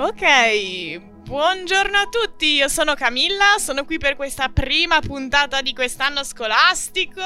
Ok, buongiorno a tutti, io sono Camilla, sono qui per questa prima puntata di quest'anno scolastico.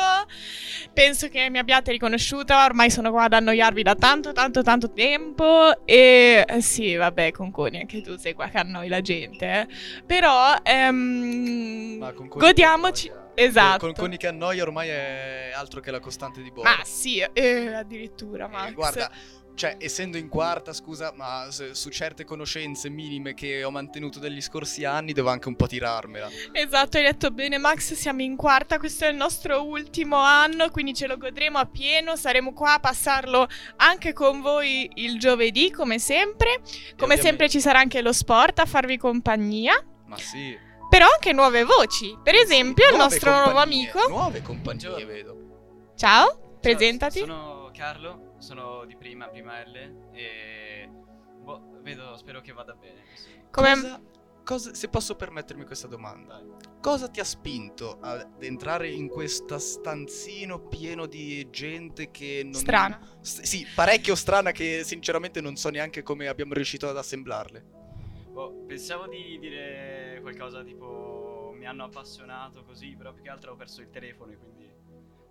Penso che mi abbiate riconosciuta, ormai sono qua ad annoiarvi da tanto, tanto, tanto tempo. E eh, sì, vabbè, Conconi, anche tu sei qua che annoi la gente. eh. Però ehm, Ma con Coni godiamoci. che annoia. Esatto. Con, con Coni che annoia ormai è altro che la costante di bordo. Ma sì, eh, addirittura, Eh, Max. guarda, cioè, essendo in quarta, scusa, ma se- su certe conoscenze minime che ho mantenuto degli scorsi anni devo anche un po' tirarmela. Esatto, hai detto bene Max, siamo in quarta, questo è il nostro ultimo anno, quindi ce lo godremo a pieno, saremo qua a passarlo anche con voi il giovedì, come sempre. Come sempre ci sarà anche lo sport a farvi compagnia, Ma sì. però anche nuove voci. Per esempio il Nuove nostro nuovo amico. Nuove compagnie, vedo. Ciao, presentati. Ciao, sono Carlo, sono di prima, prima L e boh, vedo, spero che vada bene. Come... Cosa, cosa- se posso permettermi questa domanda, cosa ti ha spinto ad entrare in questa stanzino pieno di gente che non... Strana. S- sì, parecchio strana che sinceramente non so neanche come abbiamo riuscito ad assemblarle. Boh, pensavo di dire qualcosa tipo mi hanno appassionato così, però più che altro ho perso il telefono e quindi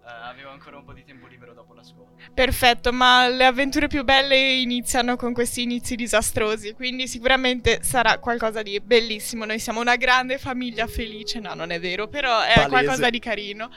eh, avevo ancora un po' di tempo libero dopo la scuola. Perfetto, ma le avventure più belle iniziano con questi inizi disastrosi, quindi sicuramente sarà qualcosa di bellissimo. Noi siamo una grande famiglia felice, no, non è vero, però è Palese. qualcosa di carino.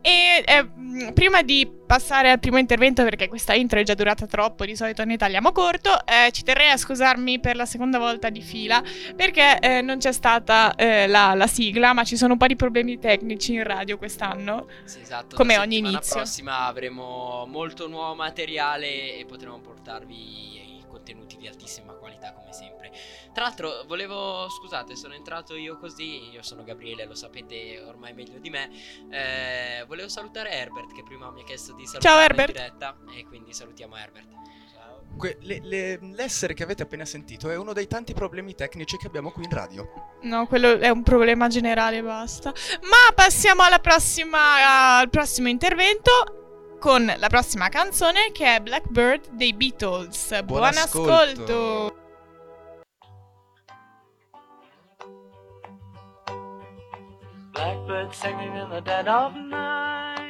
E eh, prima di passare al primo intervento, perché questa intro è già durata troppo, di solito ne tagliamo corto, eh, ci terrei a scusarmi per la seconda volta di fila, perché eh, non c'è stata eh, la, la sigla, ma ci sono un po' di problemi tecnici in radio quest'anno. Sì, esatto. Come ogni inizio. prossima avremo molto nuovo materiale e potremo portarvi contenuti di altissima qualità come sempre. Tra l'altro, volevo, scusate, sono entrato io così, io sono Gabriele, lo sapete ormai meglio di me. eh, volevo salutare Herbert che prima mi ha chiesto di salutare Herbert. in diretta e quindi salutiamo Herbert. Que- le- le- l'essere che avete appena sentito è uno dei tanti problemi tecnici che abbiamo qui in radio. No, quello è un problema generale, basta. Ma passiamo alla prossima, al prossimo intervento con la prossima canzone che è Blackbird dei Beatles. Buon, Buon ascolto. ascolto. Blackbird singing in the dead of night.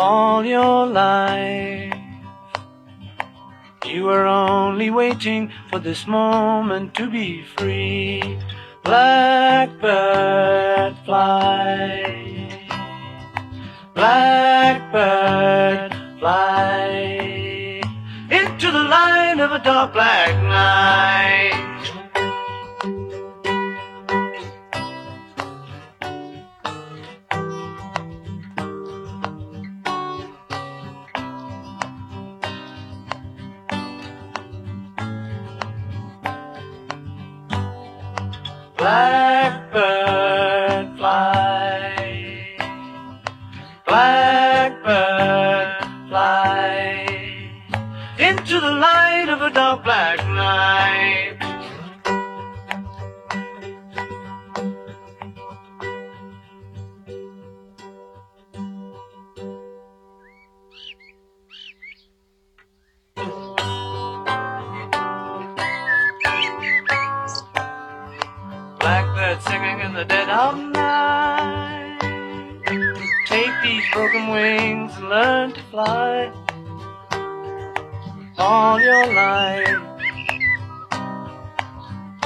all your life. You were only waiting for this moment to be free. Blackbird fly. Blackbird fly into the light of a dark black night. Blackbird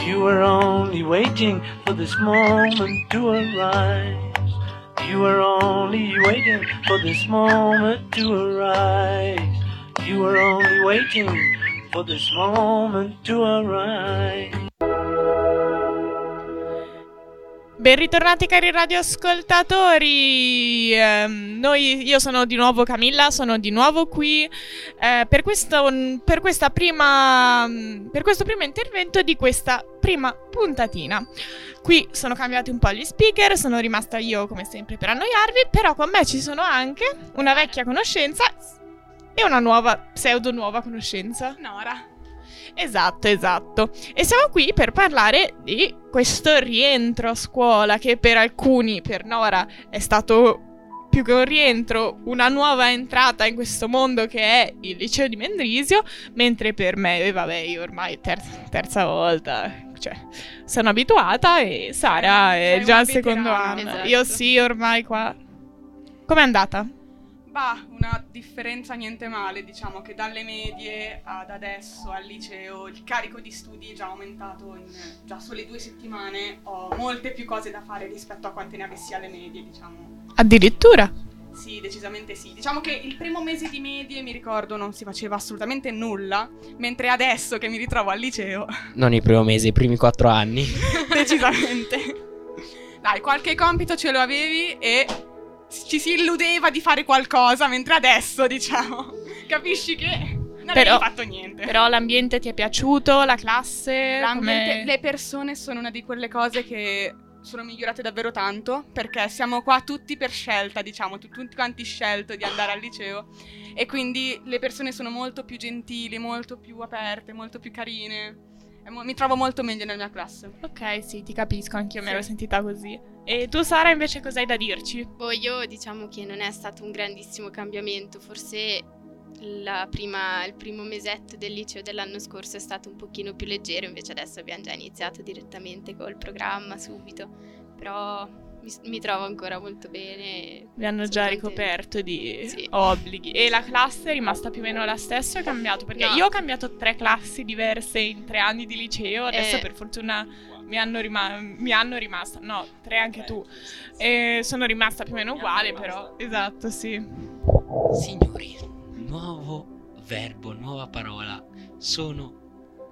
You were only waiting for this moment to arise. You were only waiting for this moment to arise. You were only waiting for this moment to arise. Ben ritornati cari radioascoltatori, Ehm, noi, io sono di nuovo Camilla, sono di nuovo qui eh, per, questo, per, prima, per questo primo intervento di questa prima puntatina. Qui sono cambiati un po' gli speaker, sono rimasta io come sempre per annoiarvi, però con me ci sono anche una vecchia conoscenza e una nuova, pseudo nuova conoscenza. Nora. Esatto, esatto. E siamo qui per parlare di questo rientro a scuola che per alcuni, per Nora, è stato più che un rientro, una nuova entrata in questo mondo che è il liceo di Mendrisio, mentre per me, eh, vabbè, io ormai terza, terza volta, cioè, sono abituata e Sara Sei- è già al secondo anno. esatto. Io sì, ormai qua. Com'è andata? Bah, una differenza niente male, diciamo che dalle medie ad adesso al liceo il carico di studi è già aumentato in già sole due settimane, ho molte più cose da fare rispetto a quante ne avessi alle medie, diciamo. Addirittura. Sì, decisamente sì. Diciamo che il primo mese di medie, mi ricordo, non si faceva assolutamente nulla, mentre adesso che mi ritrovo al liceo, Non il primo mese, i primi quattro anni. decisamente. Dai, qualche compito ce lo avevi e ci si illudeva di fare qualcosa, mentre adesso, diciamo, capisci che non Però- avevi fatto niente. Però l'ambiente ti è piaciuto, la classe? L'ambiente- come- le persone sono una di quelle cose che sono migliorate davvero tanto perché siamo qua tutti per scelta, diciamo, tu- tutti quanti scelto di andare al liceo e quindi le persone sono molto più gentili, molto più aperte, molto più carine. Mi trovo molto meglio nella mia classe. Ok, sì, ti capisco, anch'io mi Sì. ero sentita così. E tu, Sara, invece cosa hai da dirci? Boh, io diciamo che non è stato un grandissimo cambiamento, forse la prima- il primo mesetto del liceo dell'anno scorso è stato un pochino più leggero, invece adesso abbiamo già iniziato direttamente col programma subito, però mi, mi trovo ancora molto bene. Vi hanno già contenta. ricoperto di Sì. obblighi. E la classe è rimasta più o meno la stessa o è cambiato? Perché No. io ho cambiato tre classi diverse in tre anni di liceo, adesso Eh. per fortuna mi hanno, rima- mi hanno rimasta, no, tre anche tu. E sono rimasta più o meno uguale, però. Esatto, sì. Signori, nuovo verbo, nuova parola. Sono.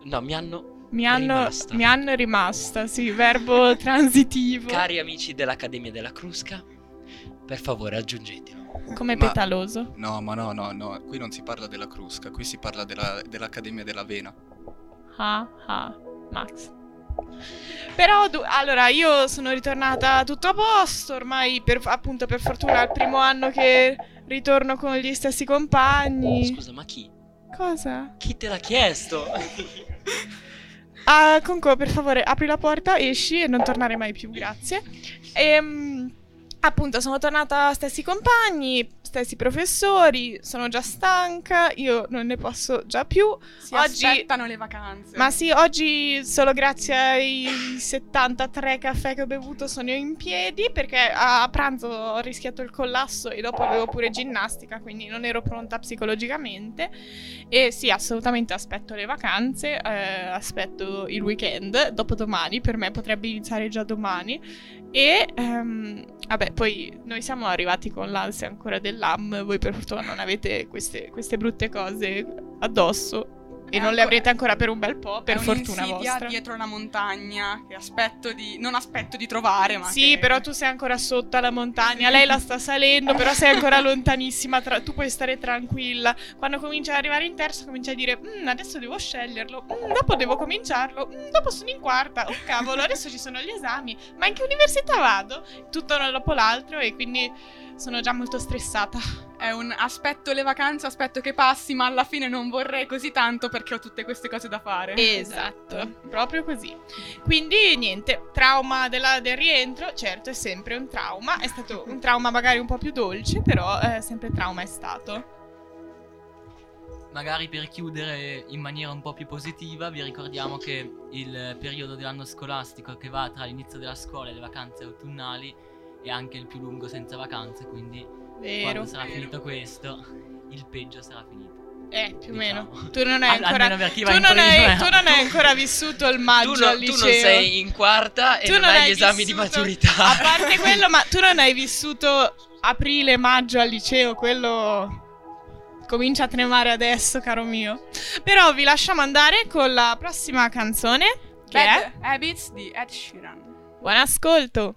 No, mi hanno. Mi hanno, Rimasta. mi hanno rimasta, sì, verbo transitivo. Cari amici dell'Accademia della Crusca, per favore aggiungetelo. come Ma- petaloso. No, ma no, no, no, qui non si parla della Crusca, qui si parla della- dell'Accademia dell'Avena. Ah, ah, Max. Però, du- allora, io sono ritornata tutto a posto, ormai per, appunto per fortuna è il primo anno che ritorno con gli stessi compagni. Scusa, ma chi? Cosa? Chi te l'ha chiesto? Ah, comunque, per favore, apri la porta, esci e non tornare mai più, grazie. Ehm, appunto, sono tornata stessi compagni, stessi professori, sono già stanca, io non ne posso già più. Si Oggi- aspettano le vacanze. Ma sì, oggi solo grazie ai 73 caffè che ho bevuto sono in piedi perché a pranzo ho rischiato il collasso e dopo avevo pure ginnastica, quindi non ero pronta psicologicamente. E sì, assolutamente aspetto le vacanze, eh, aspetto il weekend, dopodomani, per me potrebbe iniziare già domani. E ehm, vabbè, poi noi siamo arrivati con l'ansia ancora dell'AM, voi per fortuna non avete queste, queste brutte cose addosso. E non le avrete ancora per un bel po', per fortuna un'insidia vostra. dietro la montagna che aspetto di... non aspetto di trovare, ma Sì, che- però tu sei ancora sotto alla montagna, lei la sta salendo, però sei ancora lontanissima, tra- tu puoi stare tranquilla. Quando comincia ad arrivare in terza comincia a dire, "Mm, adesso devo sceglierlo, Mm, dopo devo cominciarlo, Mm, dopo sono in quarta, oh cavolo, adesso ci sono gli esami, ma in che università vado? Tutto uno dopo l'altro e quindi sono già molto stressata. È un aspetto le vacanze, aspetto che passi, ma alla fine non vorrei così tanto perché ho tutte queste cose da fare. Esatto, proprio così. Quindi niente, trauma della- del rientro, certo è sempre un trauma, è stato un trauma magari un po' più dolce, però eh, sempre trauma è stato. Magari per chiudere in maniera un po' più positiva, vi ricordiamo che il periodo dell'anno scolastico che va tra l'inizio della scuola e le vacanze autunnali è anche il più lungo senza vacanze, quindi Vero. quando sarà vero. finito questo, il peggio sarà finito. Eh, più o meno. diciamo. Tu non hai ancora tu non, hai, tu non hai ancora vissuto il maggio tu, no- al tu non sei in quarta e Tu non, non hai hai gli esami di vissuto- maturità. A parte quello, ma tu non hai vissuto aprile, maggio al liceo, quello comincia a tremare adesso, caro mio. Però vi lasciamo andare con la prossima canzone che è Bad Habits di Ed Sheeran. Buon ascolto.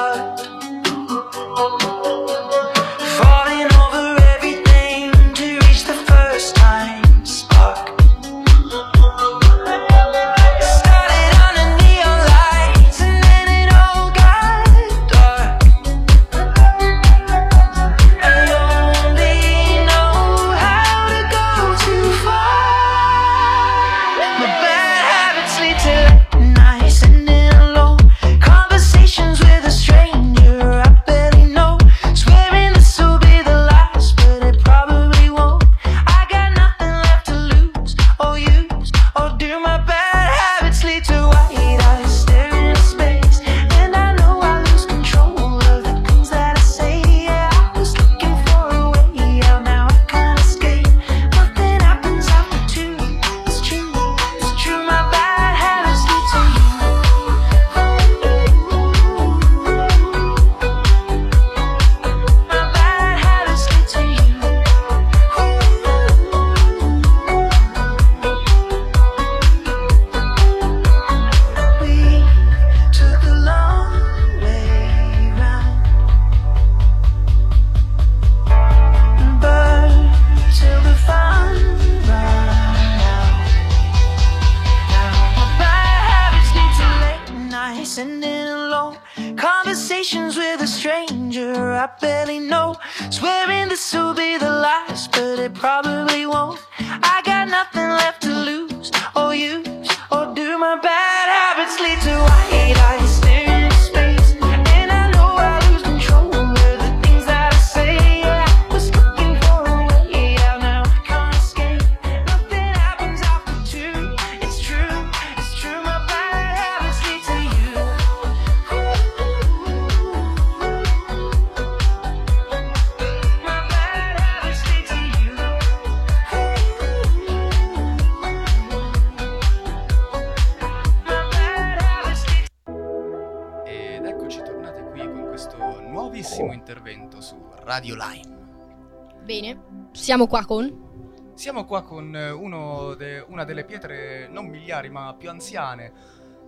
Bene, siamo qua con... Siamo qua con eh, de, una delle pietre non miliari ma più anziane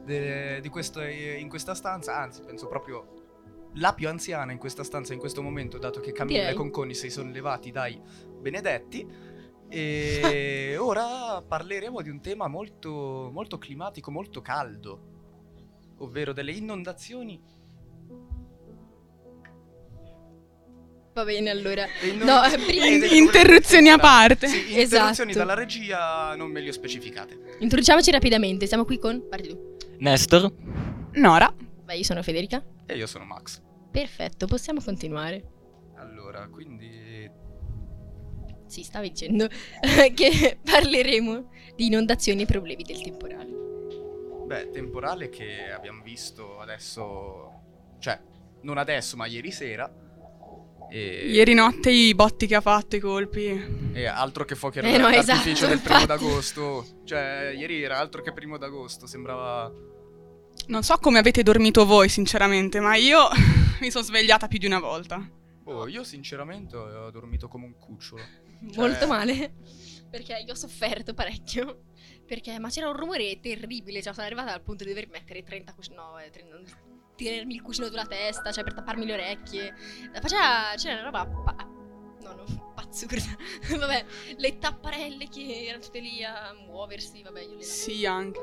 de, questo, eh, in questa stanza, anzi penso proprio la più anziana in questa stanza in questo momento, dato che Camilla Direi. e Conconi si sono levati dai benedetti. E ora parleremo di un tema molto, molto climatico, molto caldo, ovvero delle inondazioni Va bene, allora. No, eh, prima... In- interruzioni a parte. Sì, esatto. interruzioni esatto. dalla regia non meglio specificate. Introduciamoci rapidamente. Siamo qui con. Parti tu. Nestor. Nora. Beh, io sono Federica. E io sono Max. Perfetto, possiamo continuare. Allora, quindi. Si, sì, stava dicendo che parleremo di inondazioni e problemi del temporale. Beh, temporale che abbiamo visto adesso. cioè, non adesso, ma ieri sera e... Ieri notte i botti che ha fatto, i colpi. E altro che fuochi eh no, esatto, del primo infatti. d'agosto. Cioè, ieri era altro che primo d'agosto, sembrava... Non so come avete dormito voi, sinceramente, ma io mi sono svegliata più di una volta. Oh, io sinceramente ho dormito come un cucciolo. Cioè... Molto male, perché io ho sofferto parecchio. Perché, ma c'era un rumore terribile, cioè sono arrivata al punto di dover mettere 30 cuscini, no, eh, 30, tenermi il cuscino sulla testa, cioè per tapparmi le orecchie. Faceva. C'era una roba. Pa- no, no, pazzurda. vabbè, le tapparelle che erano tutte lì a muoversi. Vabbè, io le Sì, anche.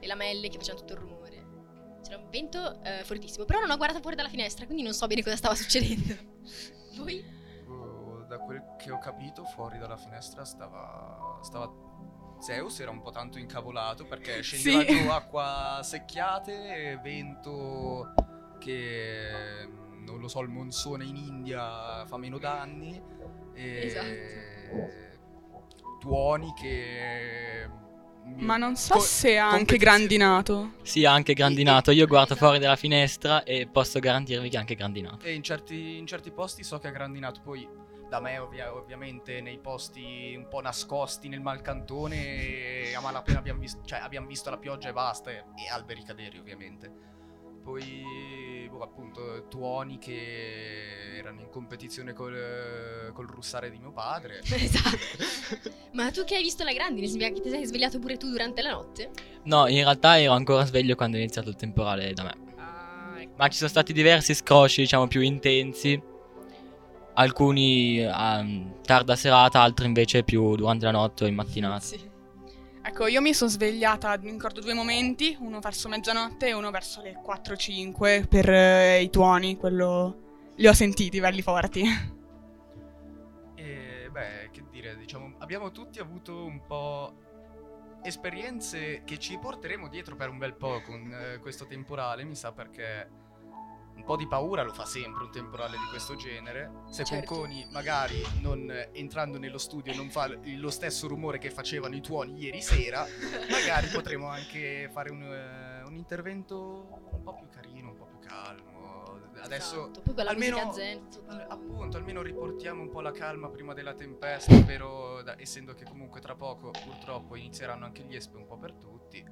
le lamelle che facevano tutto il rumore. C'era un vento eh, fortissimo. Però non ho guardato fuori dalla finestra, quindi non so bene cosa stava succedendo. Voi? oh, da quel che ho capito, fuori dalla finestra stava. stava. Zeus era un po' tanto incavolato perché scendeva Sì. giù acqua secchiate, vento che mm, non lo so, il monsone in India fa meno danni. E tuoni che. mi- Ma non so co- se ha anche grandinato. Sì, anche grandinato. Io guardo fuori dalla finestra e posso garantirvi che è anche grandinato. E in certi, in certi posti so che ha grandinato. Poi da me, ovvia- ovviamente, nei posti un po' nascosti nel malcantone, a malapena abbiamo visto, cioè, abbiamo visto la pioggia e basta, e, e alberi cadere, ovviamente. Poi, boh, appunto, tuoni che erano in competizione col, col russare di mio padre. esatto. Ma tu che hai visto la grandine, sembra che ti sei svegliato pure tu durante la notte? No, in realtà ero ancora sveglio quando è iniziato il temporale da me. Ah, ecco. Ma ci sono stati diversi scrosci, diciamo, più intensi. Alcuni a tarda serata, altri invece più durante la notte o in mattinata. Sì. Ecco, io mi sono svegliata, mi ricordo due momenti, uno verso mezzanotte e uno verso le 4-5 per eh, i tuoni, quello... Li ho sentiti, belli forti. E beh, che dire, diciamo, abbiamo tutti avuto un po' esperienze che ci porteremo dietro per un bel po' con eh, questo temporale, mi sa perché un po' di paura lo fa sempre un temporale di questo genere. Se Certo. Conconi magari non entrando nello studio non fa lo stesso rumore che facevano i tuoni ieri sera, magari potremo anche fare un, eh, un intervento un po' più carino, un po' più calmo. Adesso Esatto, almeno- zen. Appunto, almeno riportiamo un po' la calma prima della tempesta, ovvero da- essendo che comunque tra poco purtroppo inizieranno anche gli espe un po' per tutti.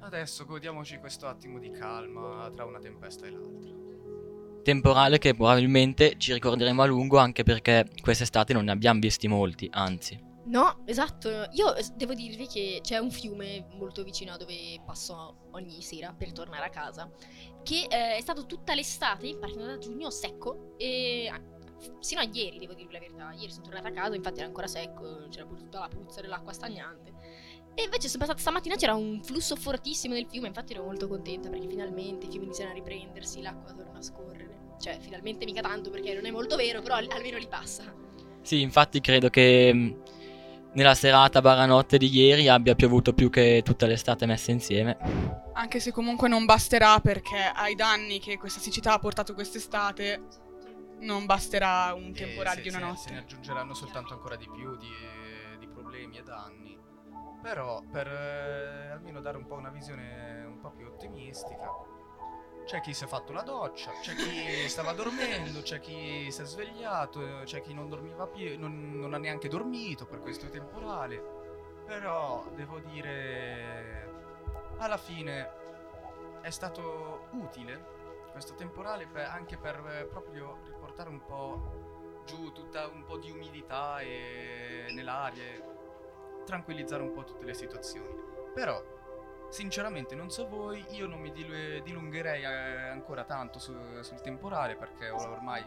Adesso godiamoci questo attimo di calma tra una tempesta e l'altra. Temporale che probabilmente ci ricorderemo a lungo anche perché quest'estate non ne abbiamo visti molti, anzi. No, esatto. Io eh, devo dirvi che c'è un fiume molto vicino a dove passo ogni sera per tornare a casa. Che eh, è stato tutta l'estate, partendo da giugno, secco. E sino a ieri, devo dirvi la verità. Ieri sono tornata a casa, infatti era ancora secco, c'era pure tutta la puzza dell'acqua stagnante. E invece sono passata stamattina, c'era un flusso fortissimo del fiume. Infatti ero molto contenta perché finalmente i fiumi iniziano a riprendersi, l'acqua torna a scorrere. Cioè, finalmente mica tanto perché non è molto vero, però al- almeno li passa. Sì, infatti credo che mh, nella serata baranotte di ieri abbia piovuto più che tutta l'estate messa insieme. Anche se comunque non basterà perché ai danni che questa siccità ha portato quest'estate non basterà un E temporale se- di una se- notte. Se ne aggiungeranno soltanto ancora di più di, di problemi e danni. Però, per eh, almeno dare un po' una visione un po' più ottimistica, c'è chi si è fatto la doccia, c'è chi stava dormendo, c'è chi si è svegliato, c'è chi non dormiva più, non, non ha neanche dormito per questo temporale. Però devo dire, alla fine è stato utile questo temporale per- anche per eh, proprio riportare un po' giù tutta un po' di umidità e nell'aria tranquillizzare un po' tutte le situazioni. Però, sinceramente, non so voi, io non mi dilu- dilungherei eh, ancora tanto su- sul temporale perché or- ormai,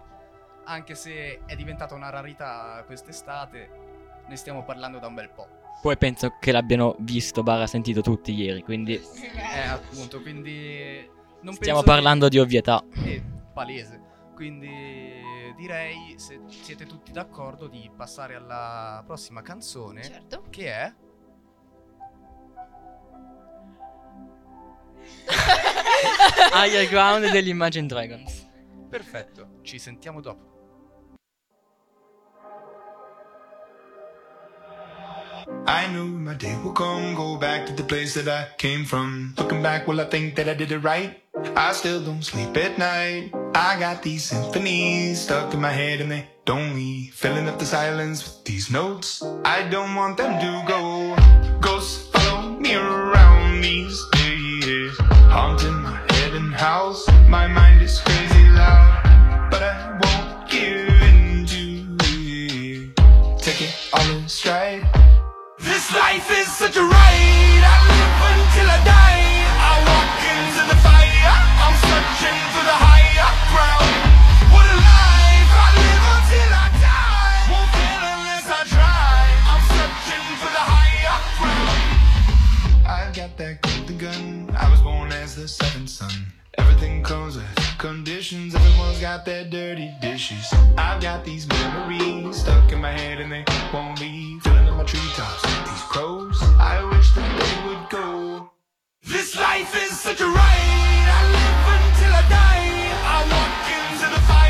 anche se è diventata una rarità quest'estate, ne stiamo parlando da un bel po'. Poi penso che l'abbiano visto barra sentito tutti ieri, quindi Eh, appunto, quindi non stiamo penso che- parlando di ovvietà. è palese. Quindi direi, se siete tutti d'accordo, di passare alla prossima canzone, Certo. che è... Higher Ground degli Imagine Dragons. Perfetto, ci sentiamo dopo. I knew my day would come, go back to the place that I came from. Looking back, well, I think that I did it right. I still don't sleep at night. I got these symphonies stuck in my head and they don't leave. Filling up the silence with these notes. I don't want them to go. Ghosts follow me around these days. Haunting my head and house. My mind is crazy loud. But I won't give in to it. Take it all in stride. This life is such a ride. Got their dirty dishes. I've got these memories stuck in my head and they won't leave. Filling in my treetops. These crows, I wish that they would go. This life is such a ride. I live until I die. I walk into the fire.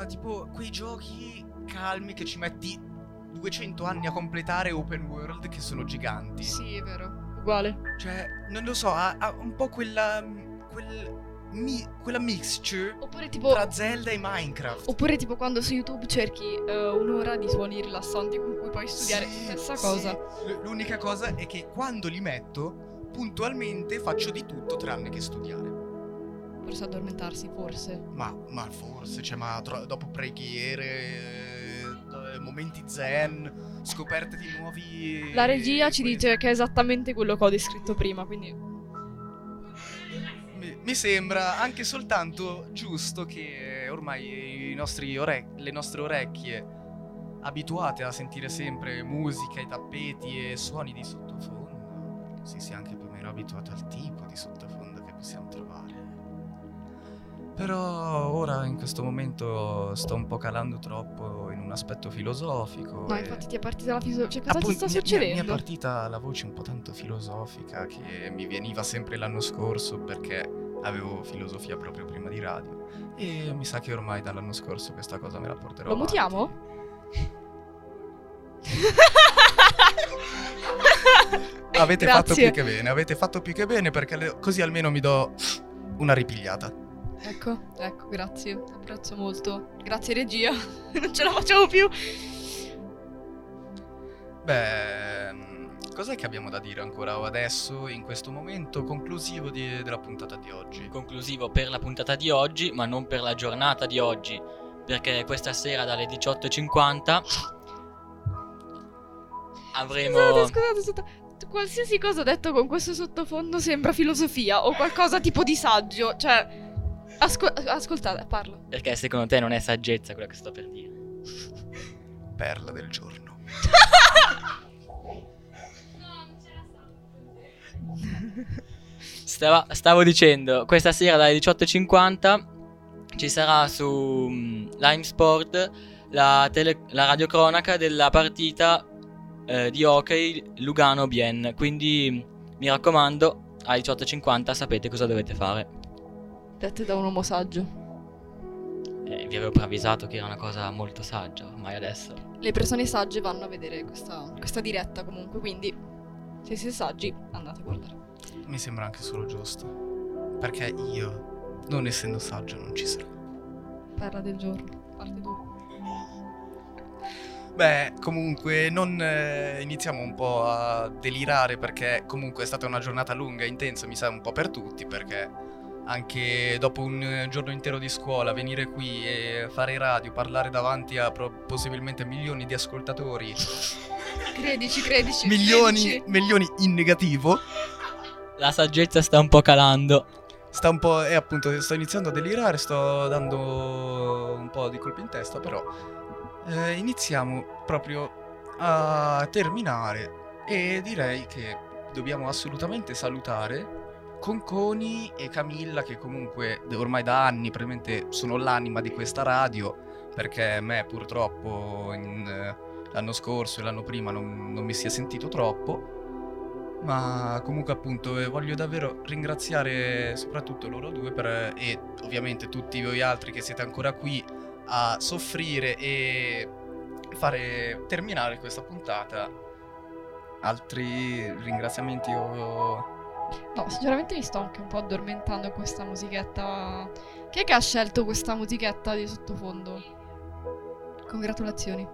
Ma tipo quei giochi calmi che ci metti 200 anni a completare open world che sono giganti. Sì, è vero. Uguale. Cioè, non lo so, ha, ha un po' quella. quel. mi- quella mixture Oppure tipo. tra Zelda e Minecraft. Oppure tipo quando su YouTube cerchi eh, un'ora di suoni rilassanti con cui puoi studiare. Sì, Stessa sì. cosa. L- L'unica cosa è che quando li metto, puntualmente faccio di tutto tranne che studiare. Forse addormentarsi, forse. Ma, ma forse, cioè, ma tro- dopo preghiere, eh, momenti zen, scoperte di nuovi... La regia ci dice che è esattamente quello che ho descritto prima, quindi. Mi, mi sembra anche soltanto giusto che ormai i nostri ore- le nostre orecchie, abituate a sentire sempre musica, i tappeti e suoni di sottofondo, si sia anche più o meno abituate al tipo di sottofondo che possiamo trovare. Però ora in questo momento sto un po' calando troppo in un aspetto filosofico. No, infatti ti è partita la fiso. Cioè, cosa Appunto, ti sta succedendo? Mi è partita la voce un po' tanto filosofica che mi veniva sempre l'anno scorso perché avevo filosofia proprio prima di radio. E mi sa che ormai dall'anno scorso questa cosa me la porterò Lo avanti. mutiamo? Avete fatto Grazie. più che bene, avete fatto più che bene perché le- così almeno mi do una ripigliata. Ecco, ecco, grazie. Apprezzo molto. Grazie regia. non ce la facevo più. Beh, mm, cos'è che abbiamo da dire ancora adesso in questo momento conclusivo di- della puntata di oggi? Conclusivo per la puntata di oggi, ma non per la giornata di oggi. Perché questa sera dalle 18.50 avremo. Scusate, scusate, scusate. Qualsiasi cosa detto con questo sottofondo sembra filosofia o qualcosa tipo di saggio. Cioè. Asco- ascoltate, parlo. Perché secondo te non è saggezza quello che sto per dire. Perla del giorno. Stava- stavo dicendo, questa sera dalle 18.50 ci sarà su mm, Lime Sport la, tele- la radiocronaca della partita eh, di hockey Lugano-Bien. Quindi mi raccomando, alle 18.50 sapete cosa dovete fare. Dette da un uomo saggio. Eh, vi avevo preavvisato che era una cosa molto saggia, ormai adesso. Le persone sagge vanno a vedere questa, questa diretta comunque, quindi se siete saggi andate a guardare. Mi sembra anche solo giusto. Perché io, non essendo saggio, non ci sarò. Perla del giorno, parte 2. Beh, comunque non eh, iniziamo un po' a delirare perché comunque è stata una giornata lunga e intensa, mi sa un po' per tutti perché anche dopo un eh, giorno intero di scuola venire qui e fare radio, parlare davanti a pro- possibilmente milioni di ascoltatori, Credici, credici. milioni, credici. milioni in negativo, La saggezza sta un po' calando. sta un po' e appunto sto iniziando a delirare, sto dando un po' di colpi in testa, però eh, iniziamo proprio a terminare e direi che dobbiamo assolutamente salutare Conconi e Camilla che comunque ormai da anni praticamente sono l'anima di questa radio perché me purtroppo in, eh, l'anno scorso e l'anno prima non, non mi si è sentito troppo ma comunque appunto eh, voglio davvero ringraziare soprattutto loro due per, e ovviamente tutti voi altri che siete ancora qui a soffrire e fare terminare questa puntata. Altri ringraziamenti o... No, sinceramente mi sto anche un po' addormentando in questa musichetta. Chi è che ha scelto questa musichetta di sottofondo? Congratulazioni.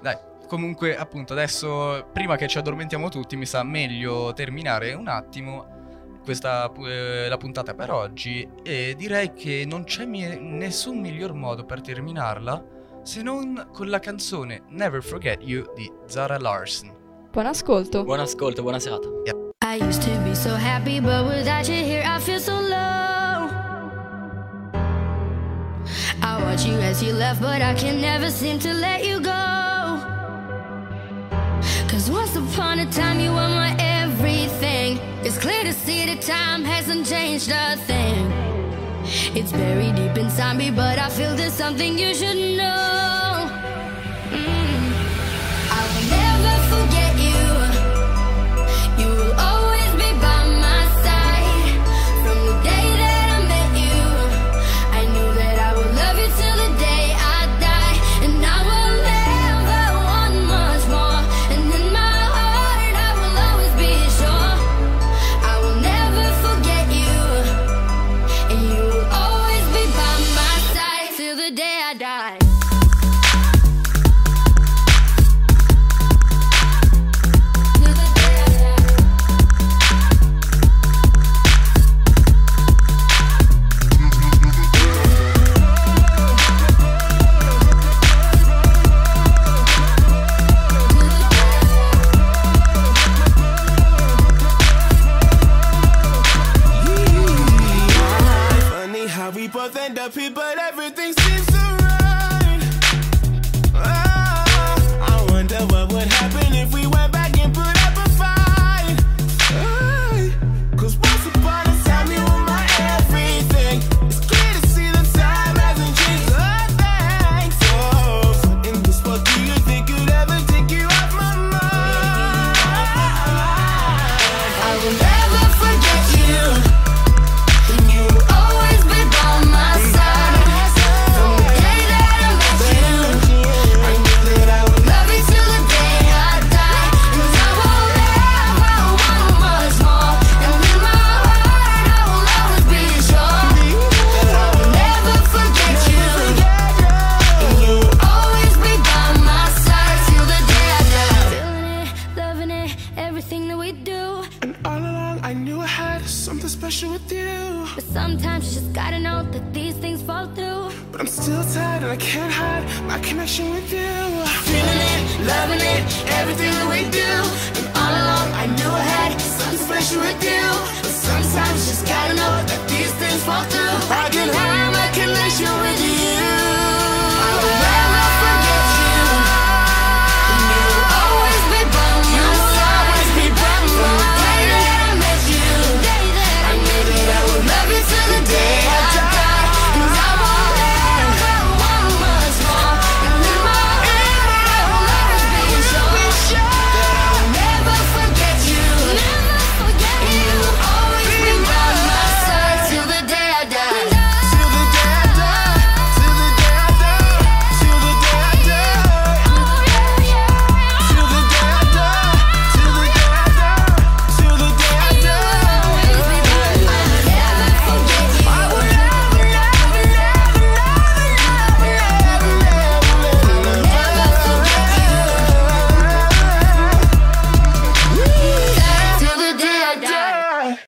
Dai, comunque appunto adesso prima che ci addormentiamo tutti mi sa meglio terminare un attimo questa eh, la puntata per oggi e direi che non c'è mi- nessun miglior modo per terminarla se non con la canzone Never Forget You di Zara Larson. Buon ascolto. Buon ascolto, buona serata. I used to be so happy, but without you here, I feel so low. I watch you as you left, but I can never seem to let you go. Cause once upon a time, you were my everything. It's clear to see that time hasn't changed a thing. It's buried deep inside me, but I feel there's something you should know.